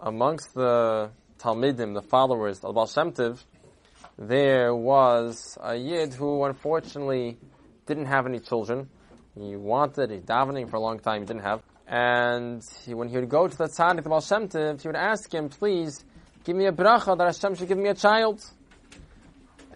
amongst the Talmidim, the followers of Baal Shem Tov, there was a Yid who unfortunately didn't have any children. He wanted, he davening for a long time, he didn't have. And he, when he would go to the tzaddik, the Baal Shem Tov, he would ask him, please, give me a bracha that Hashem should give me a child.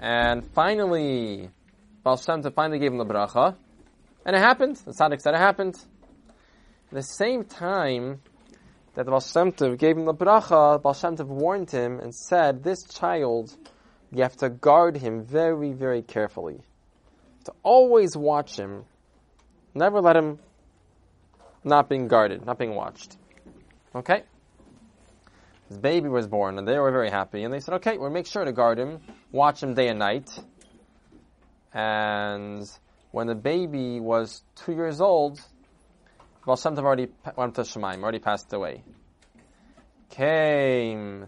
And finally, Baal Shem Tov finally gave him the bracha. And it happened. The tzaddik said it happened. At the same time that the gave him the bracha, Baal warned him and said, this child, you have to guard him very, very carefully. To always watch him. Never let him not being guarded, not being watched. Okay? His baby was born, and they were very happy, and they said, okay, we'll make sure to guard him, watch him day and night. And when the baby was two years old, Baal Shem Tov already went to Shemaim, already passed away. Came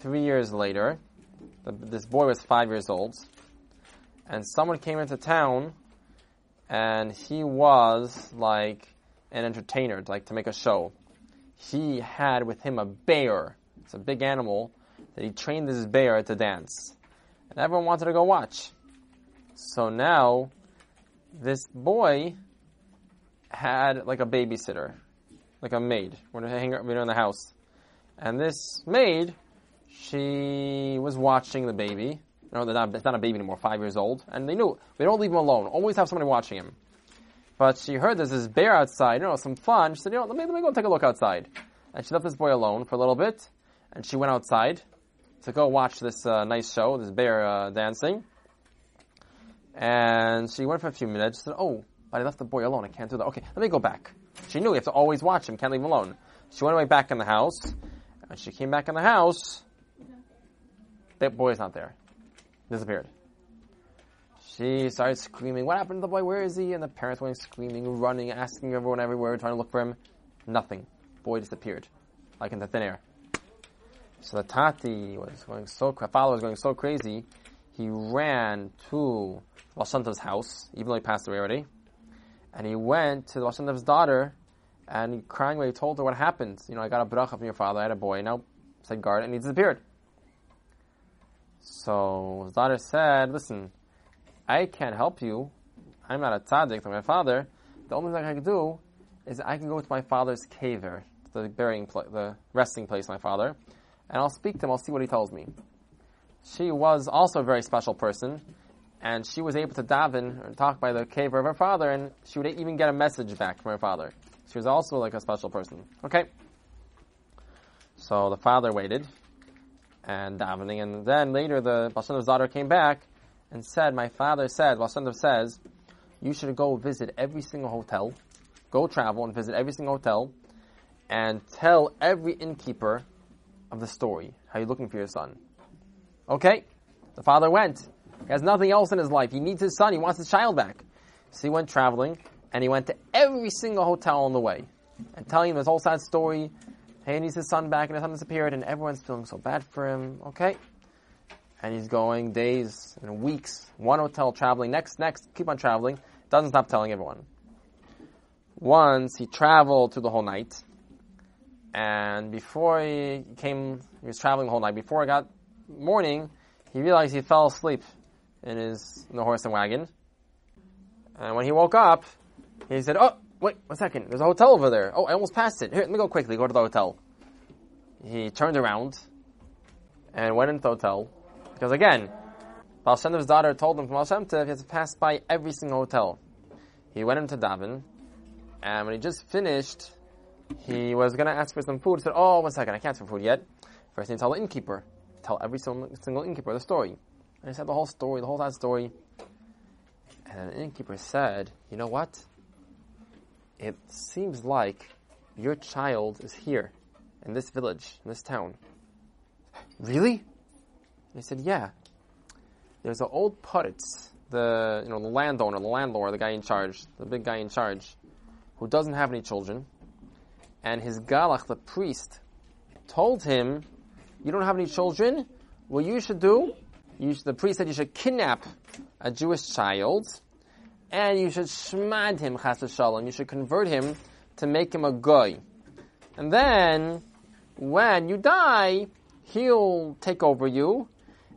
three years later, the, this boy was five years old, and someone came into town, and he was like an entertainer, like to make a show. He had with him a bear. It's a big animal that he trained this bear to dance. And everyone wanted to go watch. So now, this boy had like a babysitter, like a maid, when hang in the house. And this maid, she was watching the baby. No, not, it's not a baby anymore, five years old. And they knew, they don't leave him alone. Always have somebody watching him. But she heard there's this bear outside, you know, some fun. She said, you know, let me, let me go take a look outside. And she left this boy alone for a little bit. And she went outside to go watch this uh, nice show, this bear uh, dancing. And she went for a few minutes. She said, oh, but I left the boy alone. I can't do that. Okay, let me go back. She knew you have to always watch him. Can't leave him alone. She went away back in the house. And she came back in the house. That boy is not there. Disappeared. She started screaming, What happened to the boy? Where is he? And the parents went screaming, running, asking everyone everywhere, trying to look for him. Nothing. Boy disappeared. Like in the thin air. So the Tati was going so, father was going so crazy, he ran to Tov's house, even though he passed away already. And he went to the Tov's daughter, and crying away, he told her what happened. You know, I got a bracha from your father, I had a boy, now said guard, and he disappeared. So his daughter said, listen, I can't help you. I'm not a tzaddik, I'm my father. The only thing I can do is I can go to my father's kever, the burying pla- the resting place of my father, and I'll speak to him, I'll see what he tells me. She was also a very special person, and she was able to daven and talk by the kever of her father, and she would even get a message back from her father. She was also like a special person. Okay. So the father waited, and davening, and then later the Tov's daughter came back and said, "My father said, Tov says, you should go visit every single hotel, go travel and visit every single hotel, and tell every innkeeper of the story how you're looking for your son." Okay, the father went. He has nothing else in his life. He needs his son. He wants his child back. So he went traveling, and he went to every single hotel on the way, and telling him his whole sad story Hey, he needs his son back, and his son disappeared, and everyone's feeling so bad for him. Okay, and he's going days and weeks, one hotel traveling, next, next, keep on traveling. Doesn't stop telling everyone. Once he traveled through the whole night, and before he came, he was traveling the whole night. Before it got morning, he realized he fell asleep in his in the horse and wagon. And when he woke up, he said, "Oh, wait, one second. There's a hotel over there. Oh, I almost passed it. Here, let me go quickly. Go to the hotel." He turned around and went into the hotel because again, Baal daughter told him from Baal he has to pass by every single hotel. He went into daven, and when he just finished, he was going to ask for some food. He said, "Oh, one second, I can't ask for food yet. First, I need to tell the innkeeper. Tell every single innkeeper the story." And he said the whole story, the whole sad story. And the innkeeper said, "You know what? It seems like your child is here, in this village, in this town." Really? And he said, "Yeah." There's an old Puritz, the you know the landowner, the landlord, the guy in charge, the big guy in charge, who doesn't have any children, and his galach, the priest, told him, "You don't have any children. What you should do, you the priest said you should kidnap a Jewish child, and you should shmad him, chas shalom. You should convert him to make him a goy, and then." when you die, he'll take over you.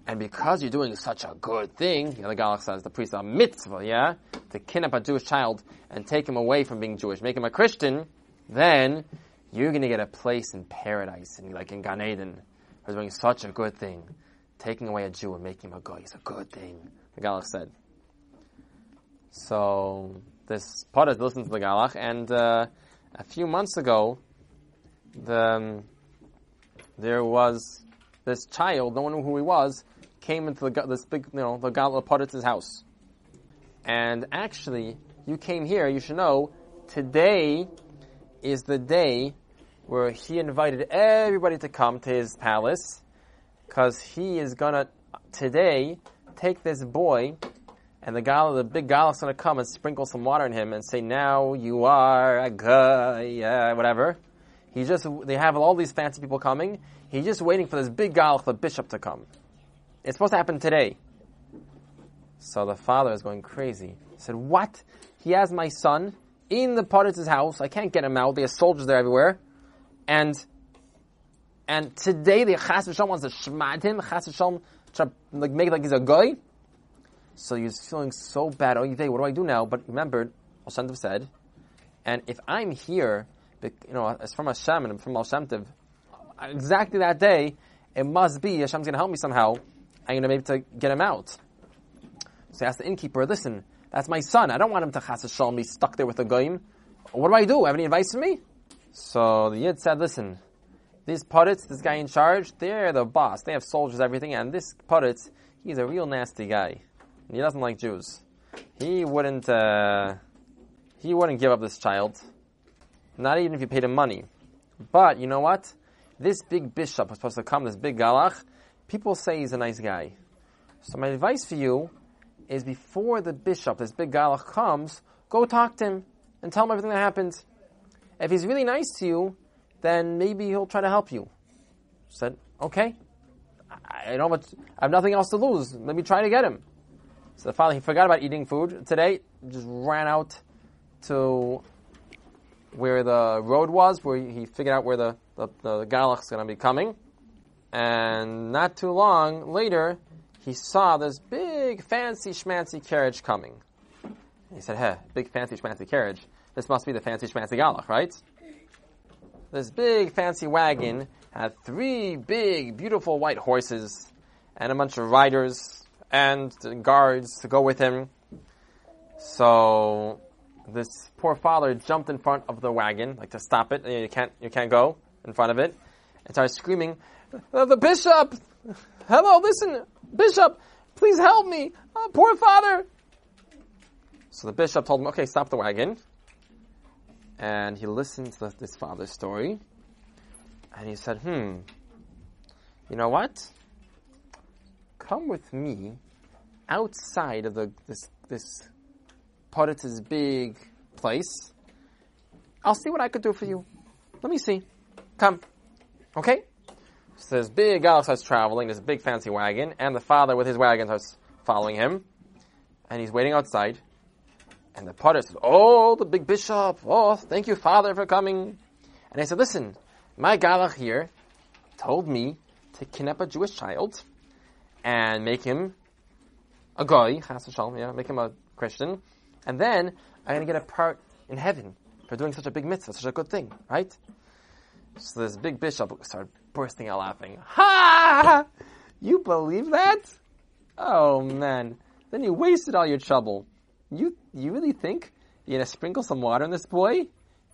And because you're doing such a good thing, the Galach says, the priest, a mitzvah, yeah, to kidnap a Jewish child and take him away from being Jewish, make him a Christian, then you're going to get a place in paradise, and like in Gan Eden, for doing such a good thing. Taking away a Jew and making him a goy is a good thing, the Galach said. So, this Potter listened to the Galach, and uh, a few months ago, the, um, there was this child, no one knew who he was, came into the, this big, you know, the Galach Potter's house. And actually, you came here, you should know, today is the day where he invited everybody to come to his palace, because he is gonna, today, take this boy, and the gal, the big gal is gonna come and sprinkle some water in him and say, now you are a goy, yeah, whatever. He just, they have all these fancy people coming. He's just waiting for this big gal, the bishop, to come. It's supposed to happen today. So the father is going crazy. He said, what? He has my son in the Potter's house. I can't get him out. There are soldiers there everywhere. And, and today the Chas V'Shalom wants to shmad him. Chas V'Shalom to like, make it like he's a goy. So he's feeling so bad. Oh, you think, what do I do now? But remember, Al said, and if I'm here, you know, it's from Hashem and from Al Shem exactly that day, it must be Hashem's going to help me somehow. I'm going to be able to get him out. So he asked the innkeeper, listen, that's my son. I don't want him to chas shalom be stuck there with a goyim. What do I do? Have any advice for me? So the Yid said, listen, these puritz, this guy in charge, they're the boss. They have soldiers, everything, and this puritz, he's a real nasty guy. He doesn't like Jews. He wouldn't, uh, he wouldn't give up this child. Not even if you paid him money. But, you know what? This big bishop was supposed to come, this big galach, people say he's a nice guy. So my advice for you is before the bishop, this big galach comes, go talk to him and tell him everything that happened. If he's really nice to you, then maybe he'll try to help you. Said, okay, I don't have, nothing else to lose. Let me try to get him. So the father, he forgot about eating food today, just ran out to where the road was, where he figured out where the, the, the Galach's going to be coming. And not too long later, he saw this big fancy schmancy carriage coming. He said, hey, big fancy schmancy carriage. This must be the fancy schmancy Galach, right? This big fancy wagon had three big, beautiful white horses and a bunch of riders and guards to go with him. So this poor father jumped in front of the wagon, like to stop it. You can't, you can't go in front of it, and started screaming, "The bishop! Hello, listen, bishop, please help me! Oh, poor father!" So the bishop told him, "Okay, stop the wagon." And he listened to this father's story, and he said, "Hmm, you know what? Come with me outside of the this this Potter's big place. I'll see what I could do for you. Let me see. Come. Okay? So this big guy starts traveling, this big fancy wagon, and the father with his wagon starts following him. And he's waiting outside. And the potter says, Oh, the big bishop. Oh, thank you, father, for coming. And I said, Listen, my galach here told me to kidnap a Jewish child and make him a goy, make him a Christian, and then I'm going to get a part in heaven for doing such a big mitzvah, such a good thing, right? So this big bishop started bursting out laughing. Ha! You believe that? Oh man. Then you wasted all your trouble. You, you really think you're to sprinkle some water on this boy?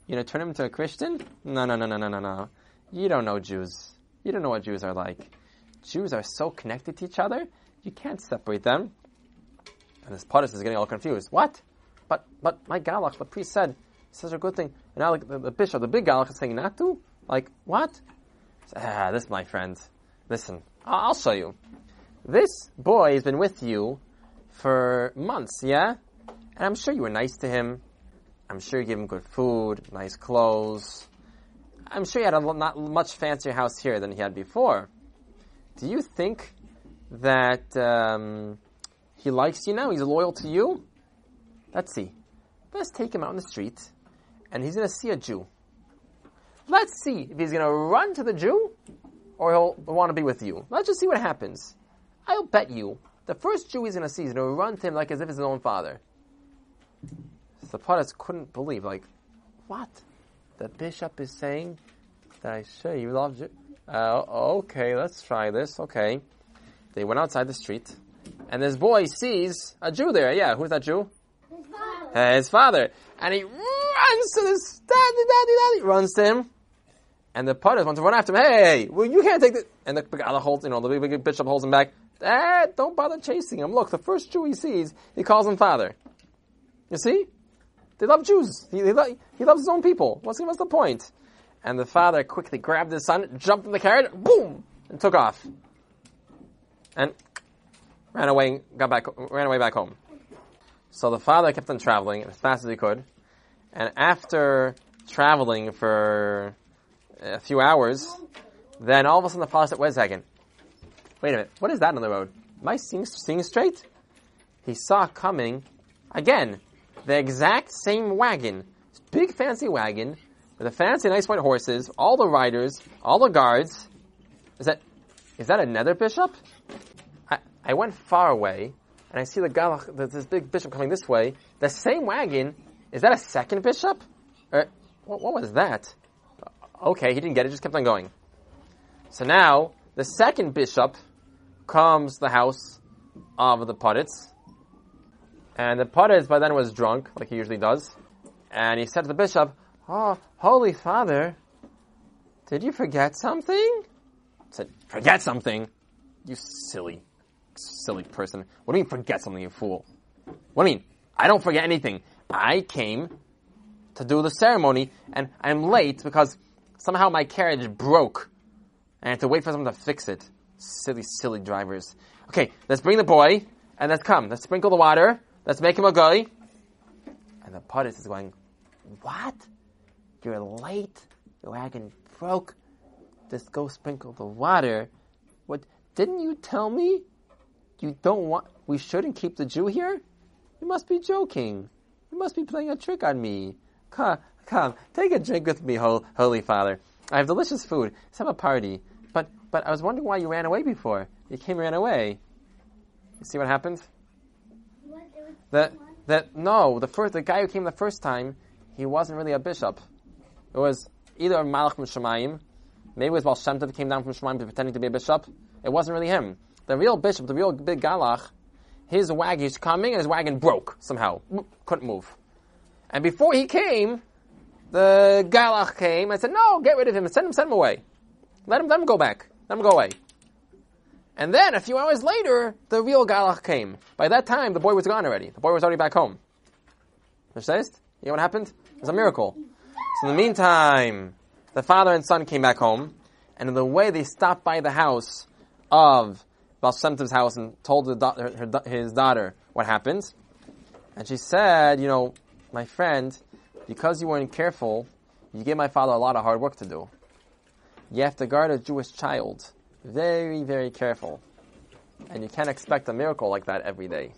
You're to turn him into a Christian? No, no, no, no, no, no, no. You don't know Jews. You don't know what Jews are like. Jews are so connected to each other, you can't separate them. And this Potus is getting all confused. What? But but my galach, the priest said such a good thing, and now like the, the bishop, the big galach, is saying not to. Like what? Ah, this, my friend. Listen, I'll show you. This boy has been with you for months, yeah, and I'm sure you were nice to him. I'm sure you gave him good food, nice clothes. I'm sure he had a not much fancier house here than he had before. Do you think that um, he likes you now? He's loyal to you? Let's see. Let's take him out in the street, and he's going to see a Jew. Let's see if he's going to run to the Jew or he'll want to be with you. Let's just see what happens. I'll bet you the first Jew he's going to see is going to run to him like as if it's his own father. The Potus couldn't believe, like, what? The bishop is saying that I show you love you. Uh, okay, let's try this. Okay. They went outside the street, and this boy sees a Jew there. Yeah, who's that Jew? His father. Uh, his father. And he runs to this, daddy, daddy, daddy, runs to him. And the Potus wants to run after him. Hey, well, you can't take this. And the Begala holds, you know, the big, big bishop holds him back. Dad, don't bother chasing him. Look, the first Jew he sees, he calls him father. You see? They love Jews. He, lo- he loves his own people. What's, what's the point? And the father quickly grabbed his son, jumped in the carriage, boom, and took off. And ran away, got back, ran away back home. So the father kept on traveling as fast as he could. And after traveling for a few hours, then all of a sudden the father said, wait a second. Wait a minute. What is that on the road? Am I seeing, seeing straight? He saw coming, again, the exact same wagon. Big fancy wagon with the fancy nice white horses, all the riders, all the guards. Is that, is that another bishop? I, I went far away and I see the galach, this big bishop coming this way. The same wagon. Is that a second bishop? Or, what, what was that? Okay, he didn't get it, just kept on going. So now, the second bishop comes the house of the Puritz. And the Puritz by then was drunk, like he usually does. And he said to the bishop, Oh, Holy Father, did you forget something? I said, Forget something? You silly, silly person. What do you mean forget something, you fool? What do you mean? I don't forget anything. I came to do the ceremony and I'm late because somehow my carriage broke. And I had to wait for someone to fix it. Silly, silly drivers. Okay, let's bring the boy and let's come. Let's sprinkle the water. Let's make him a goy. And the Puttis is going, What? You're late? Your wagon broke? Just go sprinkle the water. What? Didn't you tell me you don't want, we shouldn't keep the Jew here? You must be joking. You must be playing a trick on me. Come, come, take a drink with me, Holy Father. I have delicious food. Let's have a party. But, but I was wondering why you ran away before. You came and ran away. You see what happened? That, that, no, the first, the guy who came the first time, he wasn't really a bishop. It was either Malach from Shemayim, maybe it was Baal Shem Tov came down from Shemayim pretending to be a bishop. It wasn't really him. The real bishop, the real big Galach, his wagon, he's coming and his wagon broke somehow. Couldn't move. And before he came, the Galach came and said, no, get rid of him send him, send him away. Let him, let him go back. Let him go away. And then a few hours later, the real Galach came. By that time, the boy was gone already. The boy was already back home. You know what happened? It was a miracle. So in the meantime, the father and son came back home, and in the way they stopped by the house of Baal Shem house and told her, her, his daughter what happened. And she said, you know, my friend, because you weren't careful, you gave my father a lot of hard work to do. You have to guard a Jewish child. Very, very careful. And you can't expect a miracle like that every day.